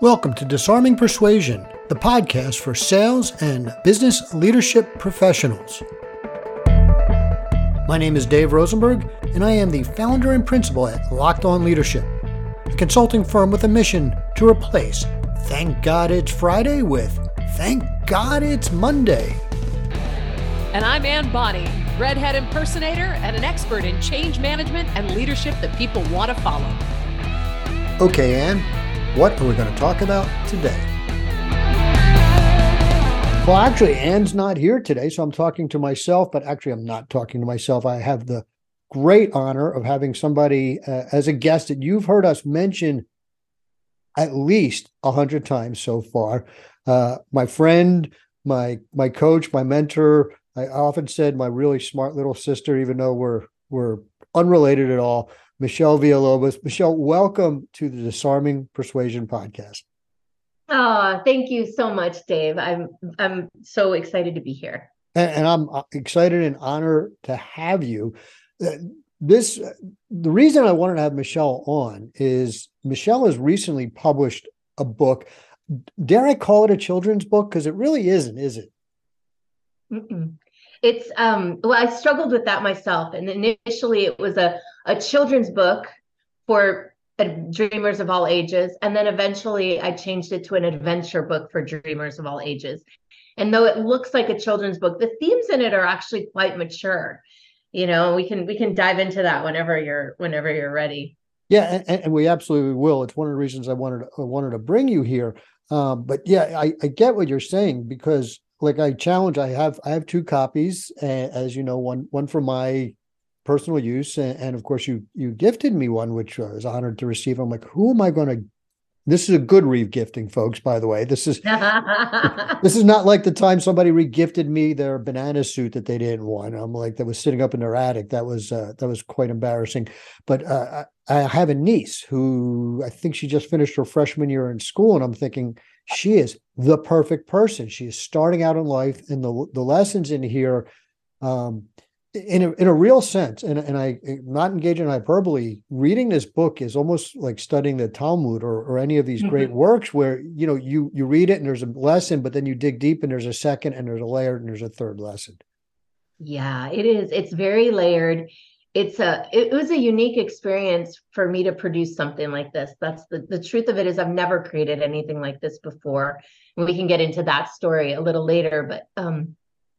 Welcome to Disarming Persuasion, the podcast for sales and business leadership professionals. My name is Dave Rosenberg, and I am the founder and principal at Locked On Leadership, a consulting firm with a mission to replace Thank God It's Friday with Thank God It's Monday. And I'm Ann Bonny, redhead impersonator and an expert in change management and leadership that people want to follow. Okay, Ann, what are we going to talk about today? Well, actually, Anne's not here today, so I'm talking to myself, but actually, I'm not talking to myself. I have the great honor of having somebody uh, as a guest that you've heard us mention at least a hundred times so far. Uh, my friend, my my coach, my mentor. I often said my really smart little sister, even though we're we're unrelated at all. Michelle Villalobos. Michelle, welcome to the Disarming Persuasion podcast. Oh, thank you so much, Dave. I'm I'm so excited to be here. And, and I'm uh, excited and honored to have you. Uh, this the reason I wanted to have Michelle on is Michelle has recently published a book. Dare I call it a children's book? Because it really isn't, is it? Mm-mm. It's um well, I struggled with that myself, and initially it was a a children's book for dreamers of all ages, and then eventually I changed it to an adventure book for dreamers of all ages. And though it looks like a children's book, the themes in it are actually quite mature. You know, we can we can dive into that whenever you're whenever you're ready. Yeah, and, and we absolutely will. It's one of the reasons I wanted I wanted to bring you here. Um, but yeah, I, I get what you're saying because like I challenge, I have I have two copies, as you know, one one for my personal use, and, and of course you you gifted me one, which I was honored to receive. I'm like, who am I going to this is a good regifting, folks. By the way, this is this is not like the time somebody regifted me their banana suit that they didn't want. I'm like that was sitting up in their attic. That was uh, that was quite embarrassing. But uh, I have a niece who I think she just finished her freshman year in school, and I'm thinking she is the perfect person. She is starting out in life, and the the lessons in here, um, in a in a real sense, and and I not engaging in hyperbole. Reading this book is almost like studying the Talmud or or any of these mm-hmm. great works, where you know you you read it and there's a lesson, but then you dig deep and there's a second and there's a layer and there's a third lesson. Yeah, it is. It's very layered it's a it was a unique experience for me to produce something like this that's the, the truth of it is i've never created anything like this before and we can get into that story a little later but um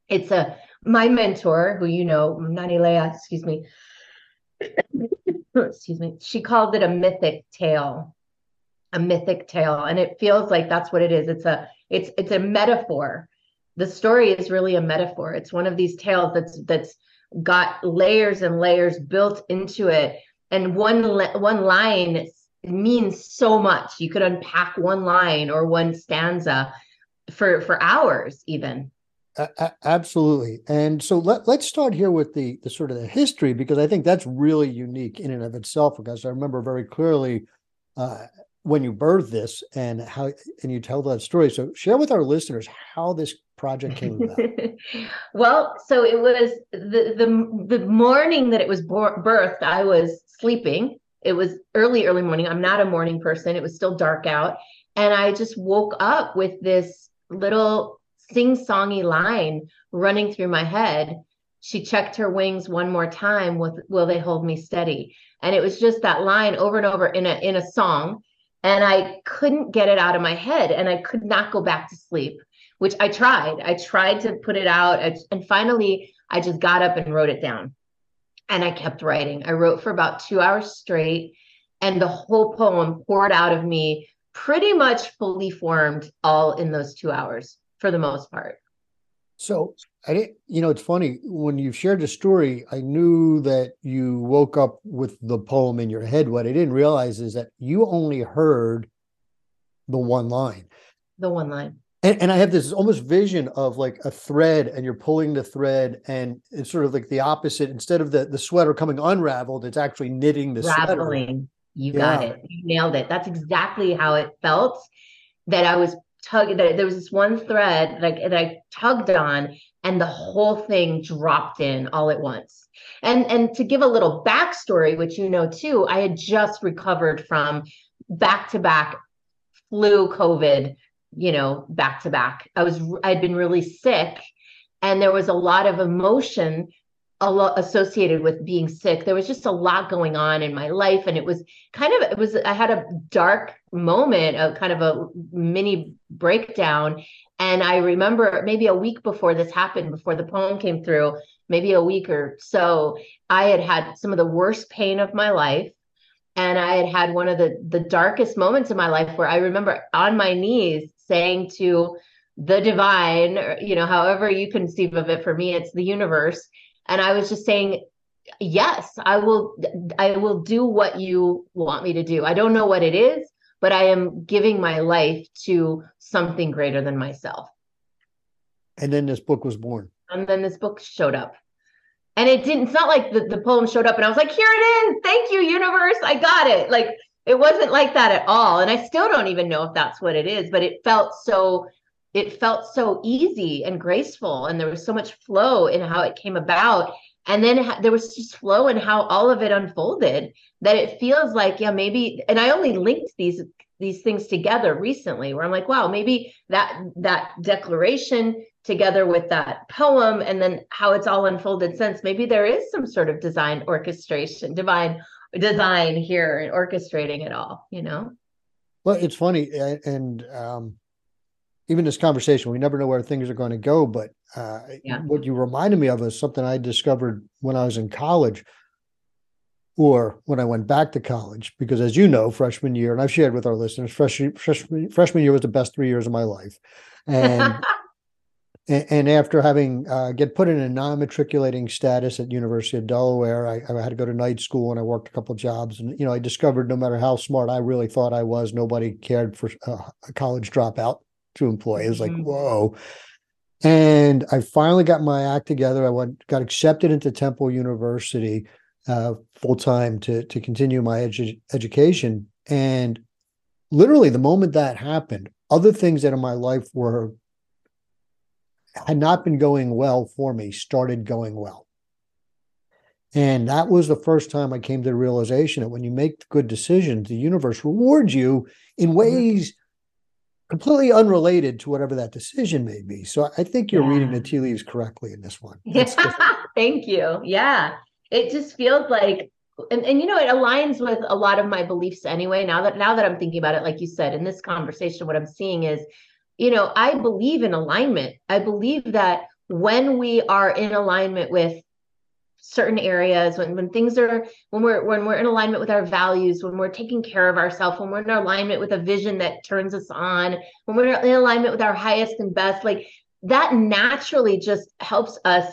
it's a my mentor who you know nani leah excuse me excuse me she called it a mythic tale a mythic tale. And it feels like that's what it is. It's a it's it's a metaphor. The story is really a metaphor. It's one of these tales that's that's got layers and layers built into it. And one one line means so much. You could unpack one line or one stanza for for hours even absolutely and so let, let's start here with the the sort of the history because i think that's really unique in and of itself because i remember very clearly uh, when you birthed this and how and you tell that story so share with our listeners how this project came about? well, so it was the the the morning that it was birthed. I was sleeping. It was early, early morning. I'm not a morning person. It was still dark out, and I just woke up with this little sing-songy line running through my head. She checked her wings one more time with "Will they hold me steady?" And it was just that line over and over in a in a song and I couldn't get it out of my head and I could not go back to sleep which I tried. I tried to put it out. And finally, I just got up and wrote it down. And I kept writing. I wrote for about two hours straight. And the whole poem poured out of me, pretty much fully formed, all in those two hours for the most part. So I didn't, you know, it's funny when you shared the story, I knew that you woke up with the poem in your head. What I didn't realize is that you only heard the one line. The one line and, and I have this almost vision of like a thread, and you're pulling the thread, and it's sort of like the opposite. Instead of the the sweater coming unraveled, it's actually knitting the Raveling. sweater. You got it. You nailed it. That's exactly how it felt. That I was That there was this one thread like that I tugged on, and the whole thing dropped in all at once. And and to give a little backstory, which you know too, I had just recovered from back to back flu, COVID, you know, back to back. I was I'd been really sick and there was a lot of emotion a lot associated with being sick. There was just a lot going on in my life and it was kind of it was I had a dark moment, a kind of a mini breakdown and I remember maybe a week before this happened before the poem came through, maybe a week or so, I had had some of the worst pain of my life and I had had one of the the darkest moments in my life where I remember on my knees saying to the divine, or, you know, however you conceive of it. For me, it's the universe, and I was just saying, yes, I will. I will do what you want me to do. I don't know what it is, but I am giving my life to something greater than myself. And then this book was born. And then this book showed up and it didn't it's not like the, the poem showed up and i was like here it is thank you universe i got it like it wasn't like that at all and i still don't even know if that's what it is but it felt so it felt so easy and graceful and there was so much flow in how it came about. And then there was just flow in how all of it unfolded that it feels like yeah maybe and i only linked these these things together recently where i'm like wow maybe that that declaration together with that poem and then how it's all unfolded since maybe there is some sort of design orchestration divine design here and orchestrating it all you know? Well it's funny and um even this conversation we never know where things are going to go but uh yeah. what you reminded me of is something i discovered when i was in college or when I went back to college, because as you know, freshman year, and I've shared with our listeners, freshman, freshman, freshman year was the best three years of my life. And and, after having uh, get put in a non-matriculating status at University of Delaware, I, I, had to go to night school and I worked a couple jobs. And you know, I discovered no matter how smart I really thought I was, nobody cared for uh, a college dropout to employ. It was like, mm-hmm. whoa. And I finally got my act together. I went, got accepted into Temple University uh, full time to to continue my edu- education. And literally, the moment that happened, other things that in my life were had not been going well for me started going well. And that was the first time I came to the realization that when you make good decisions, the universe rewards you in mm-hmm. ways completely unrelated to whatever that decision may be. So I think you're yeah. reading the tea leaves correctly in this one. Yeah. Thank you. Yeah. It just feels like and, and you know it aligns with a lot of my beliefs anyway now that now that i'm thinking about it like you said in this conversation what i'm seeing is you know, I believe in alignment. I believe that when we are in alignment with certain areas when, when things are when we're when we're in alignment with our values when we're taking care of ourselves when we're in alignment with a vision that turns us on when we're in alignment with our highest and best like that naturally just helps us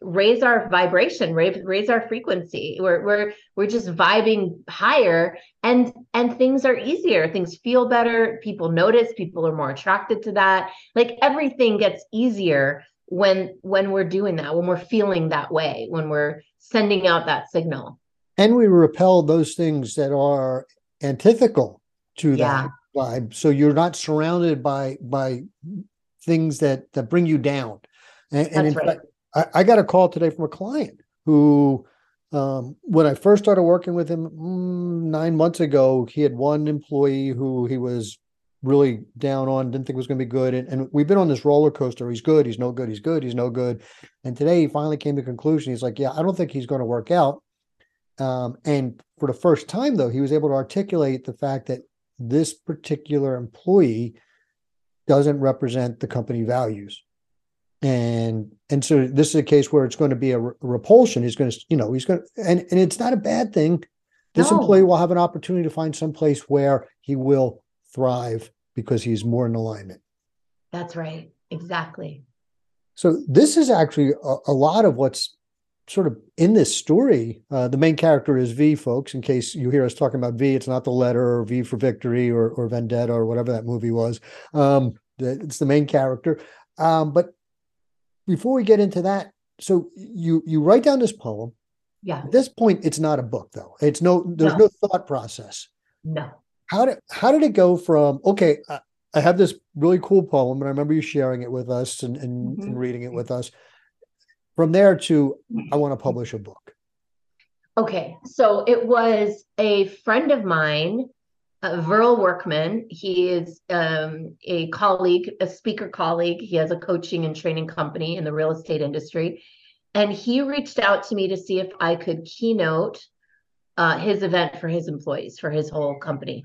raise our vibration raise, raise our frequency. We're, we're we're just vibing higher and and things are easier. Things feel better. People notice. People are more attracted to that. Like everything gets easier when when we're doing that when we're feeling that way when we're sending out that signal and we repel those things that are antithetical to yeah. that vibe so you're not surrounded by by things that that bring you down and, and in right. fact I, I got a call today from a client who um, when I first started working with him mm, nine months ago, he had one employee who he was really down on, didn't think was going to be good. And, and, we've been on this roller coaster. He's good. He's no good. He's good. He's no good. And today he finally came to conclusion. He's like, yeah, I don't think he's going to work out. Um, and for the first time, though, he was able to articulate the fact that this particular employee doesn't represent the company values and and so this is a case where it's going to be a, re- repulsion he's going to you know he's going to and and it's not a bad thing this no. employee will have an opportunity to find some place where he will thrive because he's more in alignment that's right exactly so this is actually a, a lot of what's sort of in this story uh, the main character is v folks in case you hear us talking about v it's not the letter or v for victory or, or vendetta or whatever that movie was um, it's the main character um, but before we get into that, so you you write down this poem. Yeah. At this point, it's not a book though. It's no there's no, no thought process. No. How did how did it go from okay? I, I have this really cool poem, and I remember you sharing it with us and and, mm-hmm. and reading it with us. From there to I want to publish a book. Okay, so it was a friend of mine uh, Verl Workman. He is um, a colleague, a speaker colleague. He has a coaching and training company in the real estate industry. And he reached out to me to see if I could keynote uh, his event for his employees, for his whole company.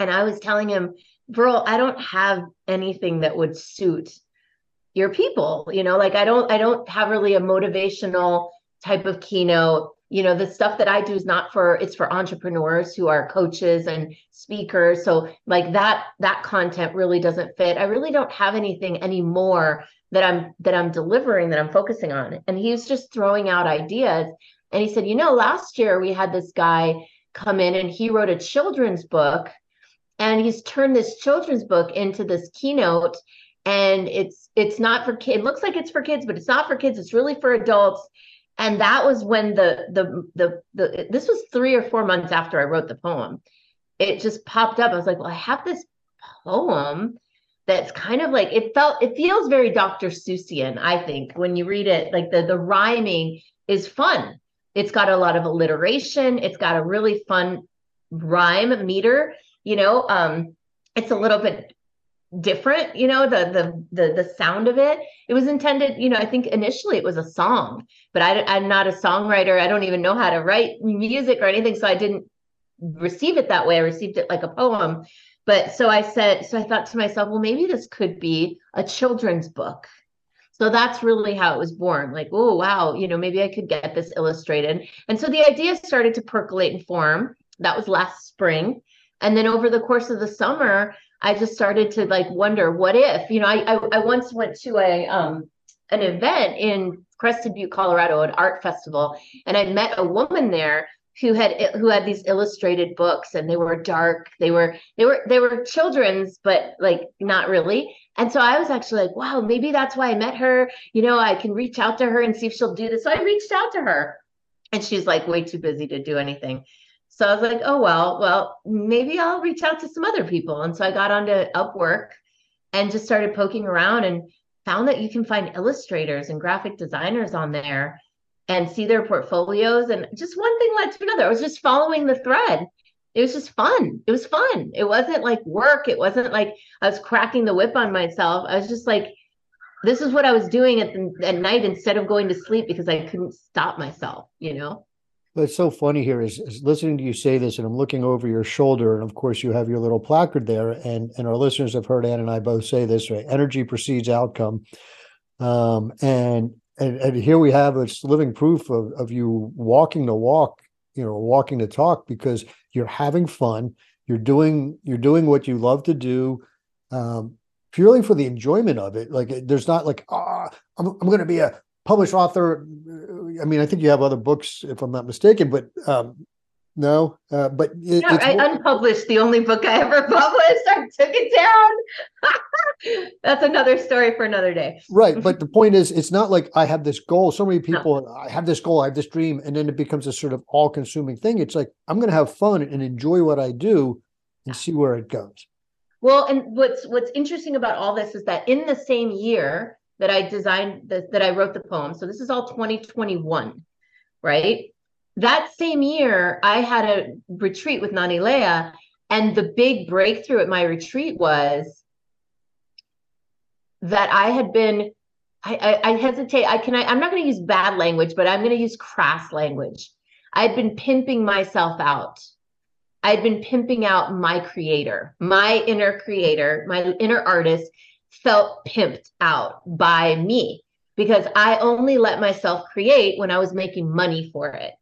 And I was telling him, Verl, I don't have anything that would suit your people. You know, like I don't, I don't have really a motivational type of keynote. You know the stuff that i do is not for it's for entrepreneurs who are coaches and speakers. So like that that content really doesn't fit. I really don't have anything anymore that i'm that i'm delivering that i'm focusing on. And he was just throwing out ideas. And he said you know last year we had this guy come in and he wrote a children's book and he's turned this children's book into this keynote and it's it's not for kids it looks like it's for kids but it's not for kids it's really for adults and that was when the the the the this was three or four months after I wrote the poem. It just popped up. I was like, well, I have this poem that's kind of like it felt it feels very Dr. Seussian, I think, when you read it. Like the the rhyming is fun. It's got a lot of alliteration. It's got a really fun rhyme meter. You know, um, it's a little bit different you know the the the the sound of it. It was intended you know i think initially it was a song but I, i'm not a songwriter. I don't even know how to write music or anything so i didn't receive it that way. I received it like a poem. But so i said so i thought to myself well maybe this could be a children's book. So that's really how it was born. Like oh wow you know maybe i could get this illustrated. And so the idea started to percolate and form. That was last spring and then over the course of the summer I just started to like wonder what if, you know, I, I, I once went to a, um, an event in Crested Butte, Colorado, an art festival, and I met a woman there who had who had these illustrated books and they were dark they were they were they were children's but like not really. And so i was actually like wow maybe that's why i met her. You know i can reach out to her and see if she'll do this. So i reached out to her and she's like way too busy to do anything so I was like, oh, well, well, maybe I'll reach out to some other people. And so I got onto Upwork and just started poking around and found that you can find illustrators and graphic designers on there and see their portfolios. And just one thing led to another. I was just following the thread. It was just fun. It was fun. It wasn't like work. It wasn't like I was cracking the whip on myself. I was just like, this is what I was doing at, the, at night instead of going to sleep because I couldn't stop myself, you know? What's so funny here is, is, listening to you say this, and I'm looking over your shoulder, and of course you have your little placard there, and and our listeners have heard Ann and I both say this, right? Energy precedes outcome, um, and and and here we have it's living proof of of you walking the walk, you know, walking the talk because you're having fun, you're doing you're doing what you love to do, um, purely for the enjoyment of it. Like there's not like ah, oh, I'm I'm going to be a published author. I mean, I think you have other books, if I'm not mistaken, but um, no, uh, but it, no, I unpublished the only book I ever published. I took it down. That's another story for another day. Right, but the point is, it's not like I have this goal. So many people, no. I have this goal, I have this dream, and then it becomes a sort of all-consuming thing. It's like I'm going to have fun and enjoy what I do, and see where it goes. Well, and what's what's interesting about all this is that in the same year, that I designed the, that I wrote the poem. So this is all 2021, right? That same year, I had a retreat with Nani Leah, and the big breakthrough at my retreat was that I had been. I, I, I hesitate. I can. I, I'm not going to use bad language, but I'm going to use crass language. I had been pimping myself out. I had been pimping out my creator, my inner creator, my inner artist, felt pimped out by me because I only let myself create when I was making money for it.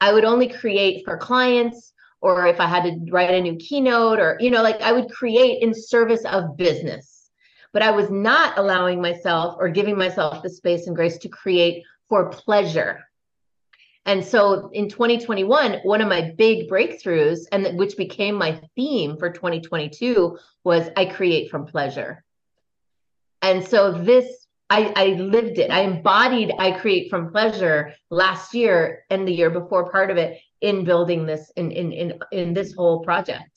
I would only create for clients or if I had to write a new keynote or, you know, like I would create in service of business. But I was not allowing myself or giving myself the space and grace to create for pleasure. And so in 2021, one of my big breakthroughs, and which became my theme for 2022, was I create from pleasure. And so this, I, I lived it. I embodied I create from pleasure last year and the year before part of it in building this in in in in this whole project.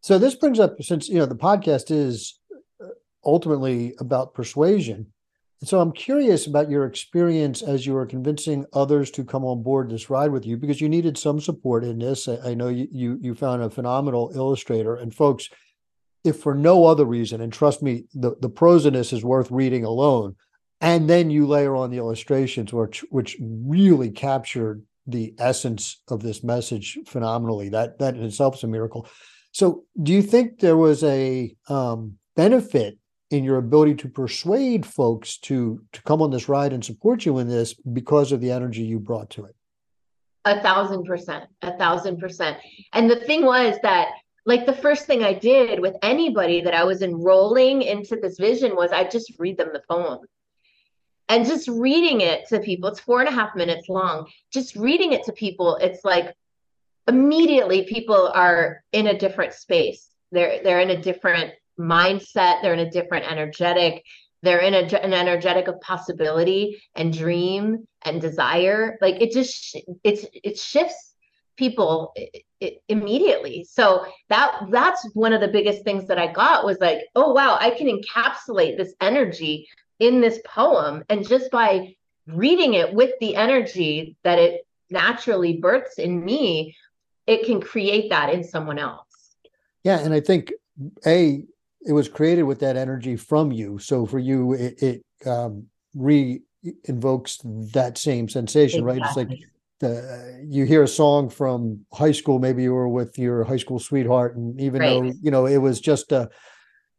So this brings up since you know the podcast is uh, ultimately about persuasion And so I'm curious about your experience as you were convincing others to come on board this ride with you because you needed some support in this. I, I know you, you you found a phenomenal illustrator and folks, if for no other reason, and trust me, the, the prose in this is worth reading alone. And then you layer on the illustrations, which which really captured the essence of this message phenomenally. That that in itself is a miracle. So do you think there was a um, benefit in your ability to persuade folks to to come on this ride and support you in this because of the energy you brought to it a thousand percent a thousand percent and the thing was that like the first thing i did with anybody that i was enrolling into this vision was i just read them the poem. And just reading it to people it's four and a half minutes long just reading it to people it's like immediately people are in a different space. They're they're in a different mindset they're in a different energetic they're in a, an energetic of possibility and dream and desire. Like it just it's it shifts people immediately so that that's one of the biggest things that i got was like oh wow i can encapsulate this energy in this poem and just by reading it with the energy that it naturally births in me it can create that in someone else yeah and i think a it was created with that energy from you. So for you, it, it um, re invokes that same sensation, exactly. right? It's like the, you hear a song from high school, maybe you were with your high school sweetheart, and even right. though you know it was just a,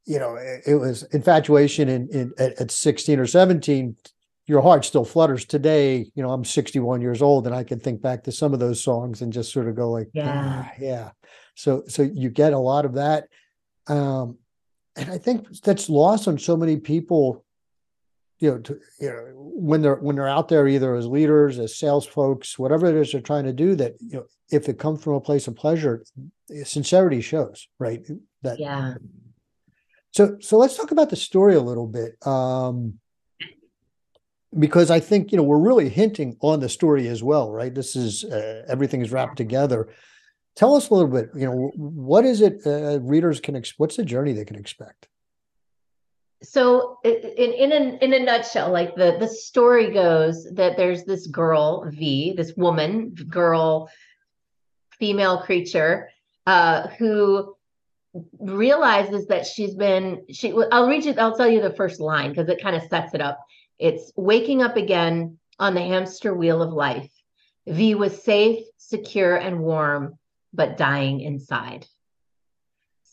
you know, it, it was infatuation in, in at, at 16 or 17, your heart still flutters today. You know, I'm 61 years old, and I can think back to some of those songs and just sort of go like, yeah, ah, yeah. So so you get a lot of that. Um, and I think that's lost on so many people. You know, to, you know, when they're when they're out there, either as leaders, as sales folks, whatever it is they're trying to do, that you know, if it comes from a place of pleasure, sincerity shows, right? That yeah. So so let's talk about the story a little bit. Um, because I think you know we're really hinting on the story as well, right? This is uh, everything is wrapped together tell us a little bit you know what is it uh, readers can ex- what's the journey they can expect so in in a, in a nutshell like the the story goes that there's this girl v this woman girl female creature uh, who realizes that she's been she i'll read you i'll tell you the first line because it kind of sets it up it's waking up again on the hamster wheel of life v was safe secure and warm but dying inside.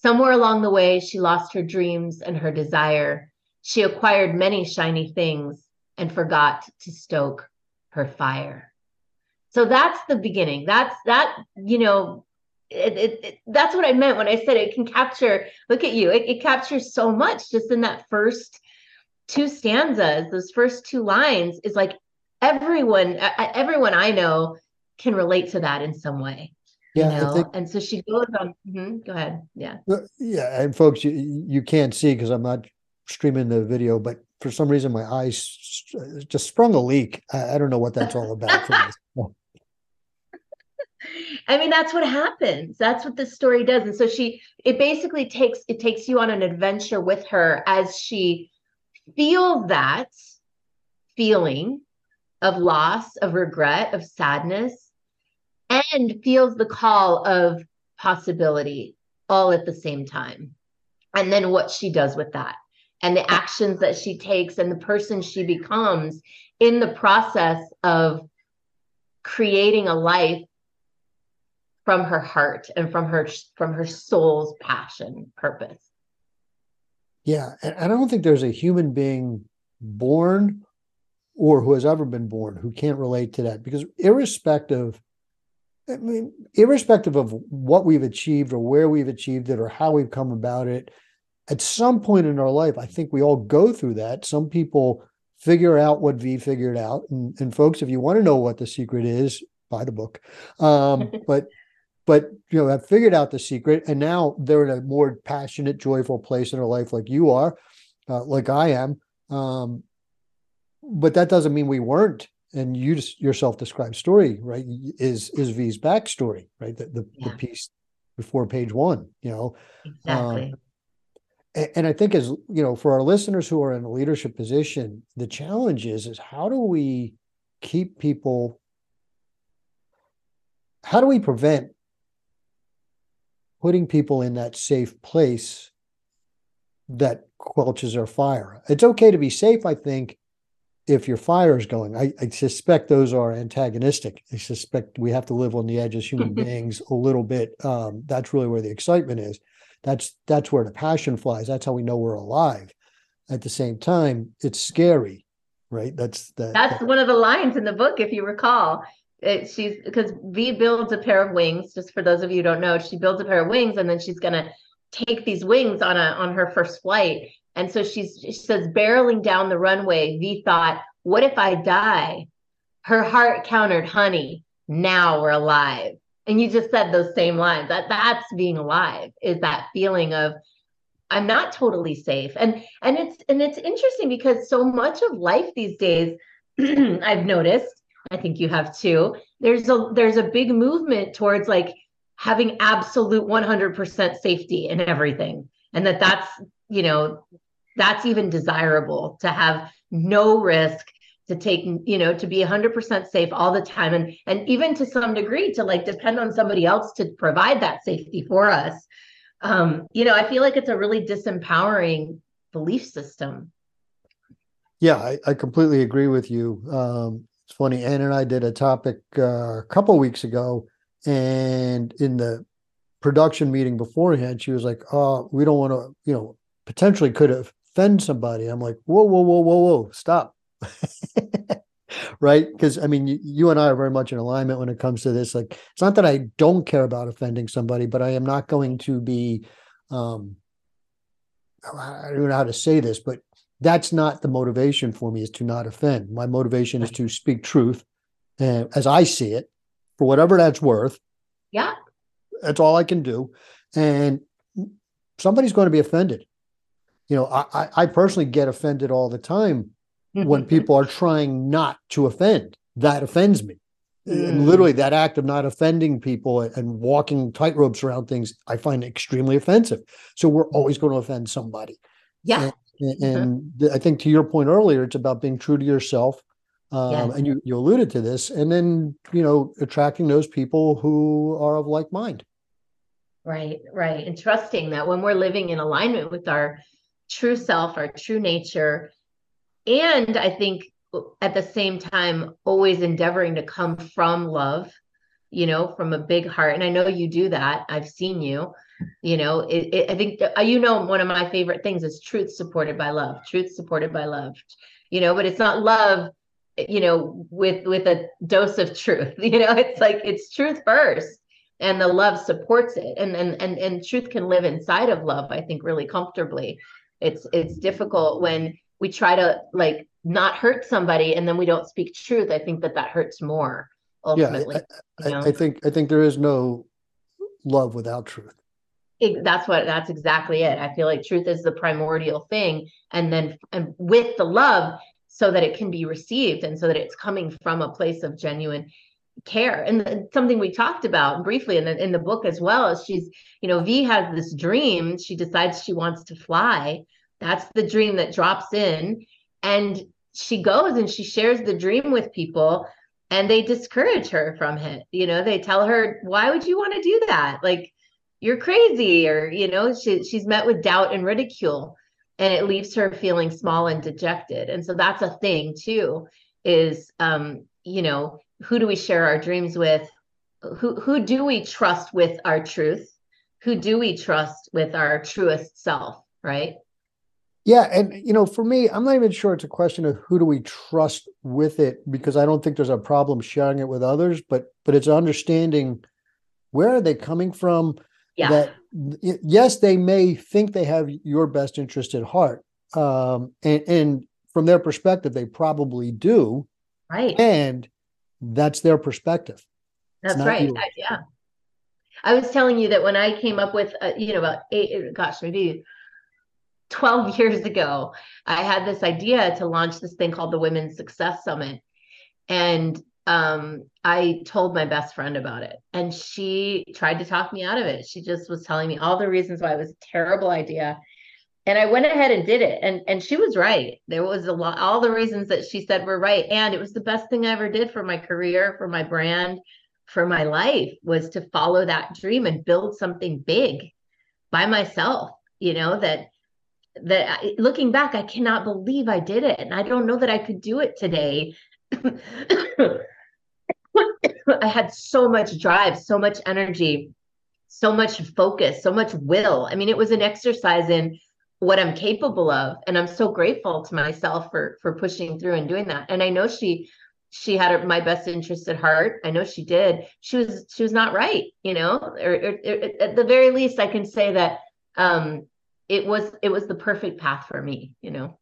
Somewhere along the way, she lost her dreams and her desire. She acquired many shiny things and forgot to stoke her fire. So that's the beginning. That's that, you know, it, it, it, that's what I meant when I said it can capture. Look at you, it, it captures so much just in that first two stanzas. Those first two lines is like everyone, everyone I know can relate to that in some way. Yeah, you know? think, and so she goes on. Mm-hmm, go ahead. Yeah. Yeah, and folks, you you can't see because I'm not streaming the video, but for some reason my eyes just sprung a leak. I, I don't know what that's all about. I mean, that's what happens. That's what this story does. And so she, it basically takes it takes you on an adventure with her as she feels that feeling of loss, of regret, of sadness, and feels the call of possibility all at the same time. And then what she does with that and the actions that she takes and the person she becomes in the process of creating a life from her heart and from her from her soul's passion purpose yeah and i don't think there's a human being born or who has ever been born who can't relate to that because irrespective I mean, irrespective of what we've achieved or where we've achieved it or how we've come about it, at some point in our life, I think we all go through that. Some people figure out what V figured out. And, and folks, if you want to know what the secret is, buy the book. Um, but but you know, have figured out the secret, and now they're in a more passionate, joyful place in their life, like you are, uh, like I am. Um, but that doesn't mean we weren't and you just yourself described story right is is v's backstory right the, the, yeah. the piece before page one you know exactly um, and I think as you know, for our listeners who are in a leadership position, the challenge is is how do we keep people how do we prevent putting people in that safe place that quelches our fire? It's okay to be safe, I think, if your fire is going. I, I suspect those are antagonistic. I suspect we have to live on the edge as human beings a little bit. Um, that's really where the excitement is. That's that's where the passion flies. That's how we know we're alive. At the same time, it's scary, right? That's the, that's that, one of the lines in the book, if you recall. It, she's because V builds a pair of wings. Just for those of you who don't know, she builds a pair of wings, and then she's gonna take these wings on a on her first flight. And so she's she says barreling down the runway. V thought, "What if I die?" Her heart countered, "Honey, now we're alive." And you just said those same lines. That that's being alive. Is that feeling of I'm not totally safe. And and it's and it's interesting because so much of life these days, I've noticed I think you have too. There's a there's a big movement towards like having absolute 100% safety in everything and that that's, you know, that's even desirable to have no risk to take you know to be 100% safe all the time. And and even to some degree to like depend on somebody else to provide that safety for us. Um you know i feel like it's a really disempowering belief system. Yeah i, I completely agree with you. Um it's funny, Ann and I did a topic uh, a couple weeks ago, and in the production meeting beforehand, she was like, "Oh, we don't want to, you know, potentially could offend somebody." I'm like, "Whoa, whoa, whoa, whoa, whoa, stop!" right? Because I mean, you, you, and I are very much in alignment when it comes to this. Like, it's not that I don't care about offending somebody, but I am not going to be. Um, I don't know how to say this, but that's not the motivation for me is to not offend my motivation is to speak truth and as i see it for whatever that's worth yeah that's all i can do and somebody's going to be offended you know i i personally get offended all the time when people are trying not to offend that offends me mm. and literally that act of not offending people and walking tightropes around things i find extremely offensive so we're always going to offend somebody yeah and, and I think to your point earlier, it's about being true to yourself. Um, yes. And you, you alluded to this, and then, you know, attracting those people who are of like mind. Right, right. And trusting that when we're living in alignment with our true self, our true nature, and I think at the same time, always endeavoring to come from love, you know, from a big heart. And I know you do that. I've seen you you know it, it, i think uh, you know one of my favorite things is truth supported by love truth supported by love you know but it's not love you know with with a dose of truth you know it's like it's truth first and the love supports it and and and, and truth can live inside of love i think really comfortably it's it's difficult when we try to like not hurt somebody and then we don't speak truth. I think that that hurts more ultimately yeah, I, I, I think i think there is no love without truth. It, that's what that's exactly it. I feel like truth is the primordial thing and then and with the love so that it can be received and so that it's coming from a place of genuine care. And something we talked about briefly in the in the book as well is she's you know v has this dream. She decides she wants to fly. That's the dream that drops in. And she goes and she shares the dream with people and they discourage her from it. You know they tell her why would you want to do that? Like you're crazy or you know she, she's met with doubt and ridicule and it leaves her feeling small and dejected. And so that's a thing too is um you know who do we share our dreams with who who do we trust with our truth who do we trust with our truest self right yeah and you know for me i'm not even sure it's a question of who do we trust with it because i don't think there's a problem sharing it with others but but it's understanding where are they coming from yeah. that yes, they may think they have your best interest at heart. Um, and, and from their perspective, they probably do. Right. And that's their perspective. That's right. I, yeah. I was telling you that when I came up with, uh, you know, about eight, gosh, maybe 12 years ago, I had this idea to launch this thing called the Women's Success Summit. And um, I told my best friend about it and she tried to talk me out of it. She just was telling me all the reasons why it was a terrible idea. And I went ahead and did it. And and she was right. There was a lot all the reasons that she said were right. And it was the best thing I ever did for my career, for my brand, for my life was to follow that dream and build something big by myself, you know, that that I, looking back, I cannot believe I did it. And I don't know that I could do it today. I had so much drive, so much energy, so much focus, so much will. I mean, it was an exercise in what I'm capable of. And I'm so grateful to myself for for pushing through and doing that. And I know she she had my best interest at heart. I know she did. She was she was not right, you know. Or, or, or at the very least, I can say that um, it was it was the perfect path for me, you know.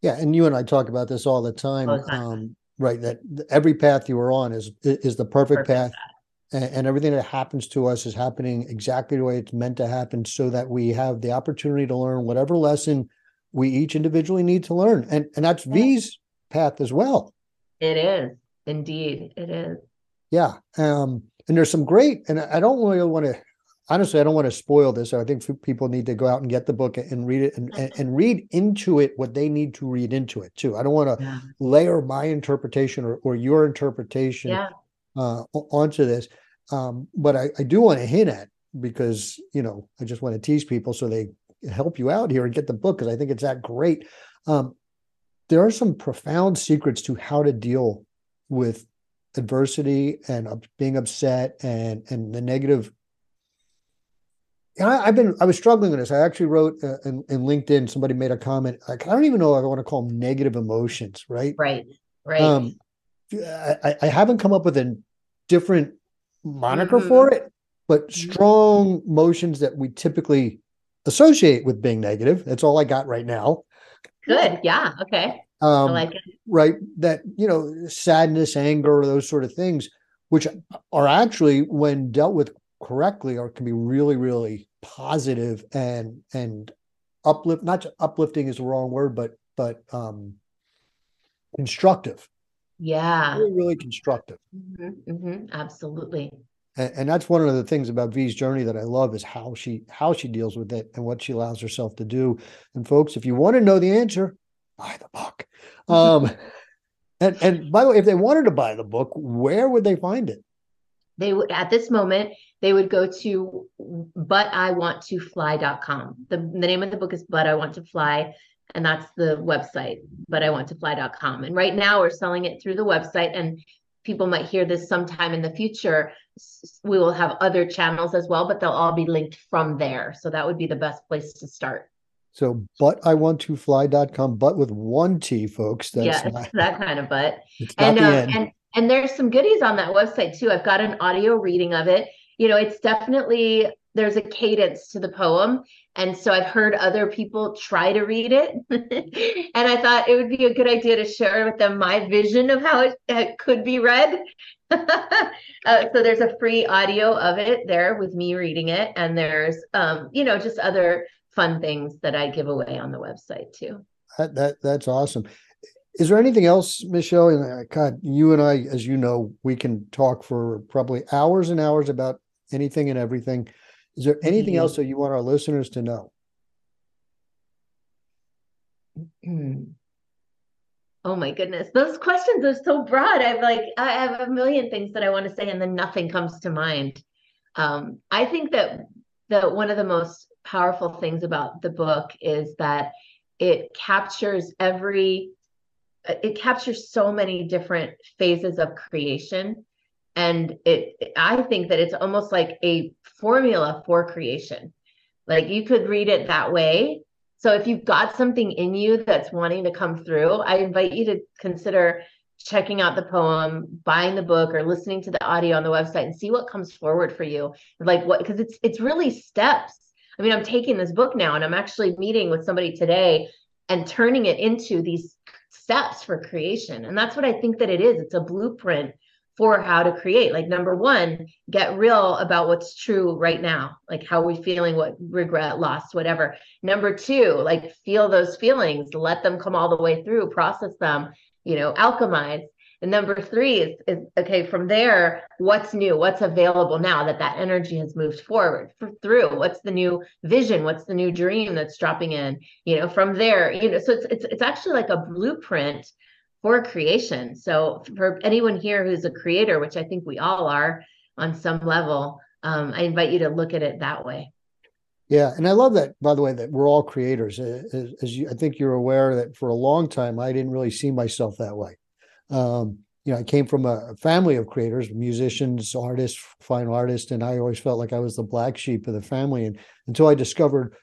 Yeah, and you and I talk about this all the time. All the time. Um, right, that every path you are on is is the perfect, perfect path. path. And, and everything that happens to us is happening exactly the way it's meant to happen so that we have the opportunity to learn whatever lesson we each individually need to learn and and that's yeah. v's path as well it is indeed. It is. Yeah. Um, and there's some great, and I don't really want to, honestly, I don't want to spoil this. I think people need to go out and get the book and read it and, and, and read into it what they need to read into it too. I don't want to yeah. layer my interpretation or, or your interpretation yeah. Uh, onto this. Um, but I, I do want to hint at because, you know, I just want to tease people so they help you out here and get the book because I think it's that great. Um, there are some profound secrets to how to deal with adversity and being upset and and the negative Yeah, I, have been I was struggling with this. I actually wrote uh, in, in, LinkedIn. Somebody made a comment. Like I don't even know if I want to call them negative emotions. Right. Right. Right. Um, I, I haven't come up with a different moniker mm-hmm. for it, but mm-hmm. strong emotions that we typically associate with being negative. That's all I got right now. Good. Yeah. Okay. Um, like right. That, you know, sadness, anger, those sort of things, which are actually, when dealt with correctly, or can be really, really positive and, and uplift, not uplifting is the wrong word, but, but, um, constructive. Yeah. Really, really constructive. Mm-hmm, mm-hmm, absolutely. And, and that's one of the things about V's journey that I love is how she how she deals with it and what she allows herself to do. And folks, if you want to know the answer, buy the book. Um, and and by the way, if they wanted to buy the book, where would they find it? They would at this moment they would go to butiwanttofly.com. The the name of the book is But I Want to Fly and that's the website but i want to fly.com and right now we're selling it through the website and people might hear this sometime in the future we will have other channels as well but they'll all be linked from there so that would be the best place to start so, but I want to fly.com, but with one T, folks. That's yeah, not, that kind of but. and, uh, and, and there's some goodies on that website too. I've got an audio reading of it. You know, it's definitely, there's a cadence to the poem. And so I've heard other people try to read it. and I thought it would be a good idea to share with them my vision of how it, it could be read. uh, so there's a free audio of it there with me reading it. And there's, um, you know, just other fun things that I give away on the website too. That, that that's awesome. Is there anything else, Michelle? And uh, God, you and I, as you know, we can talk for probably hours and hours about anything and everything. Is there anything mm-hmm. else that you want our listeners to know? Oh my goodness, those questions are so broad. I've like I have a million things that I want to say, and then nothing comes to mind. Um, I think that that one of the most powerful things about the book is that it captures every it captures so many different phases of creation and it i think that it's almost like a formula for creation like you could read it that way so if you've got something in you that's wanting to come through i invite you to consider checking out the poem buying the book or listening to the audio on the website and see what comes forward for you like what because it's it's really steps I mean, I'm taking this book now and I'm actually meeting with somebody today and turning it into these steps for creation. And that's what I think that it is. It's a blueprint for how to create. Like, number one, get real about what's true right now, like how we feeling, what regret, loss, whatever. Number two, like feel those feelings, let them come all the way through, process them, you know, alchemize. And number three is, is okay, from there, what's new? What's available now that that energy has moved forward through? What's the new vision? What's the new dream that's dropping in? You know, from there, you know, so it's it's it's actually like a blueprint for creation. So for anyone here who's a creator, which I think we all are on some level, um, I invite you to look at it that way. Yeah, and I love that. By the way, that we're all creators. As, as you, I think you're aware that for a long time I didn't really see myself that way. Um, you know, I came from a family of creators, musicians, artists, fine artists, and I always felt like I was the black sheep of the family. And until I discovered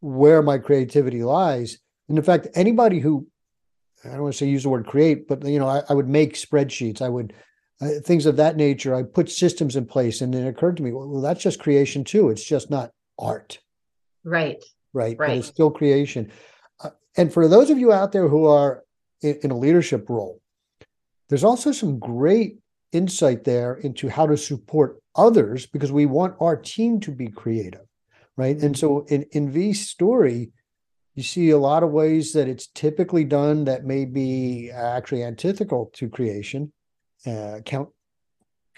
where my creativity lies, and in fact, anybody who I don't want to say use the word create, but you know, I, I would make spreadsheets. I would uh, things of that nature. I put systems in place, and it occurred to me, well, well, that's just creation too. It's just not art. Right. Right. Right. But it's still creation. Uh, and for those of you out there who are in, in a leadership role, there's also some great insight there into how to support others because we want our team to be creative. Right. And so in, in V's story, you see a lot of ways that it's typically done that may be actually antithetical to creation, uh, count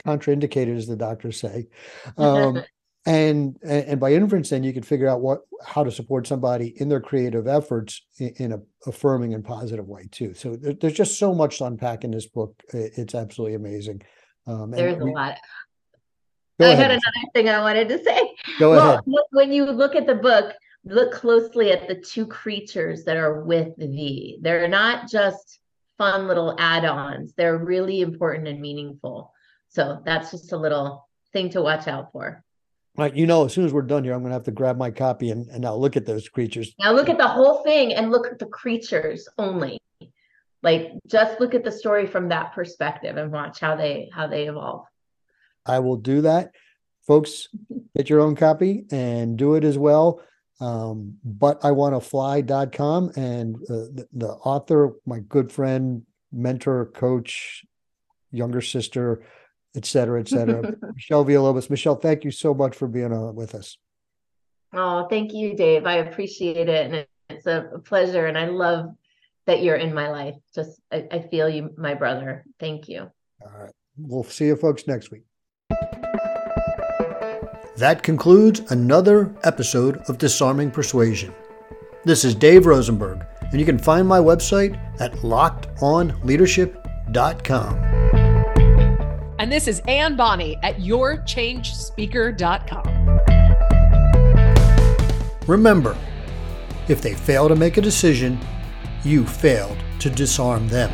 contraindicated, as the doctors say. Um, and and by inference then you can figure out what how to support somebody in their creative efforts in, in a affirming and positive way too. So there, there's just so much to unpack in this book. It's absolutely amazing. Um, there's we, a lot i ahead. had another thing i wanted to say. Go well, ahead. when you look at the book look closely at the two creatures that are with thee. They're not just fun little add-ons. They're really important and meaningful. So that's just a little thing to watch out for. Right. You know, as soon as we're done here, I'm going to have to grab my copy and, and now look at those creatures. Now look at the whole thing and look at the creatures only. Like just look at the story from that perspective and watch how they how they evolve. I will do that. Folks, get your own copy and do it as well. Um, but I want to fly.com and uh, the, the author, my good friend, mentor, coach, younger sister, et cetera, et cetera. Michelle Villalobos. Michelle, thank you so much for being on with us. Oh, thank you, Dave. I appreciate it. And it's a pleasure. And I love that you're in my life. Just, I, I feel you, my brother. Thank you. All right. We'll see you folks next week. That concludes another episode of Disarming Persuasion. This is Dave Rosenberg, and you can find my website at lockedonleadership.com. And this is Anne Bonny at yourchangespeaker.com. Remember, if they fail to make a decision, you failed to disarm them.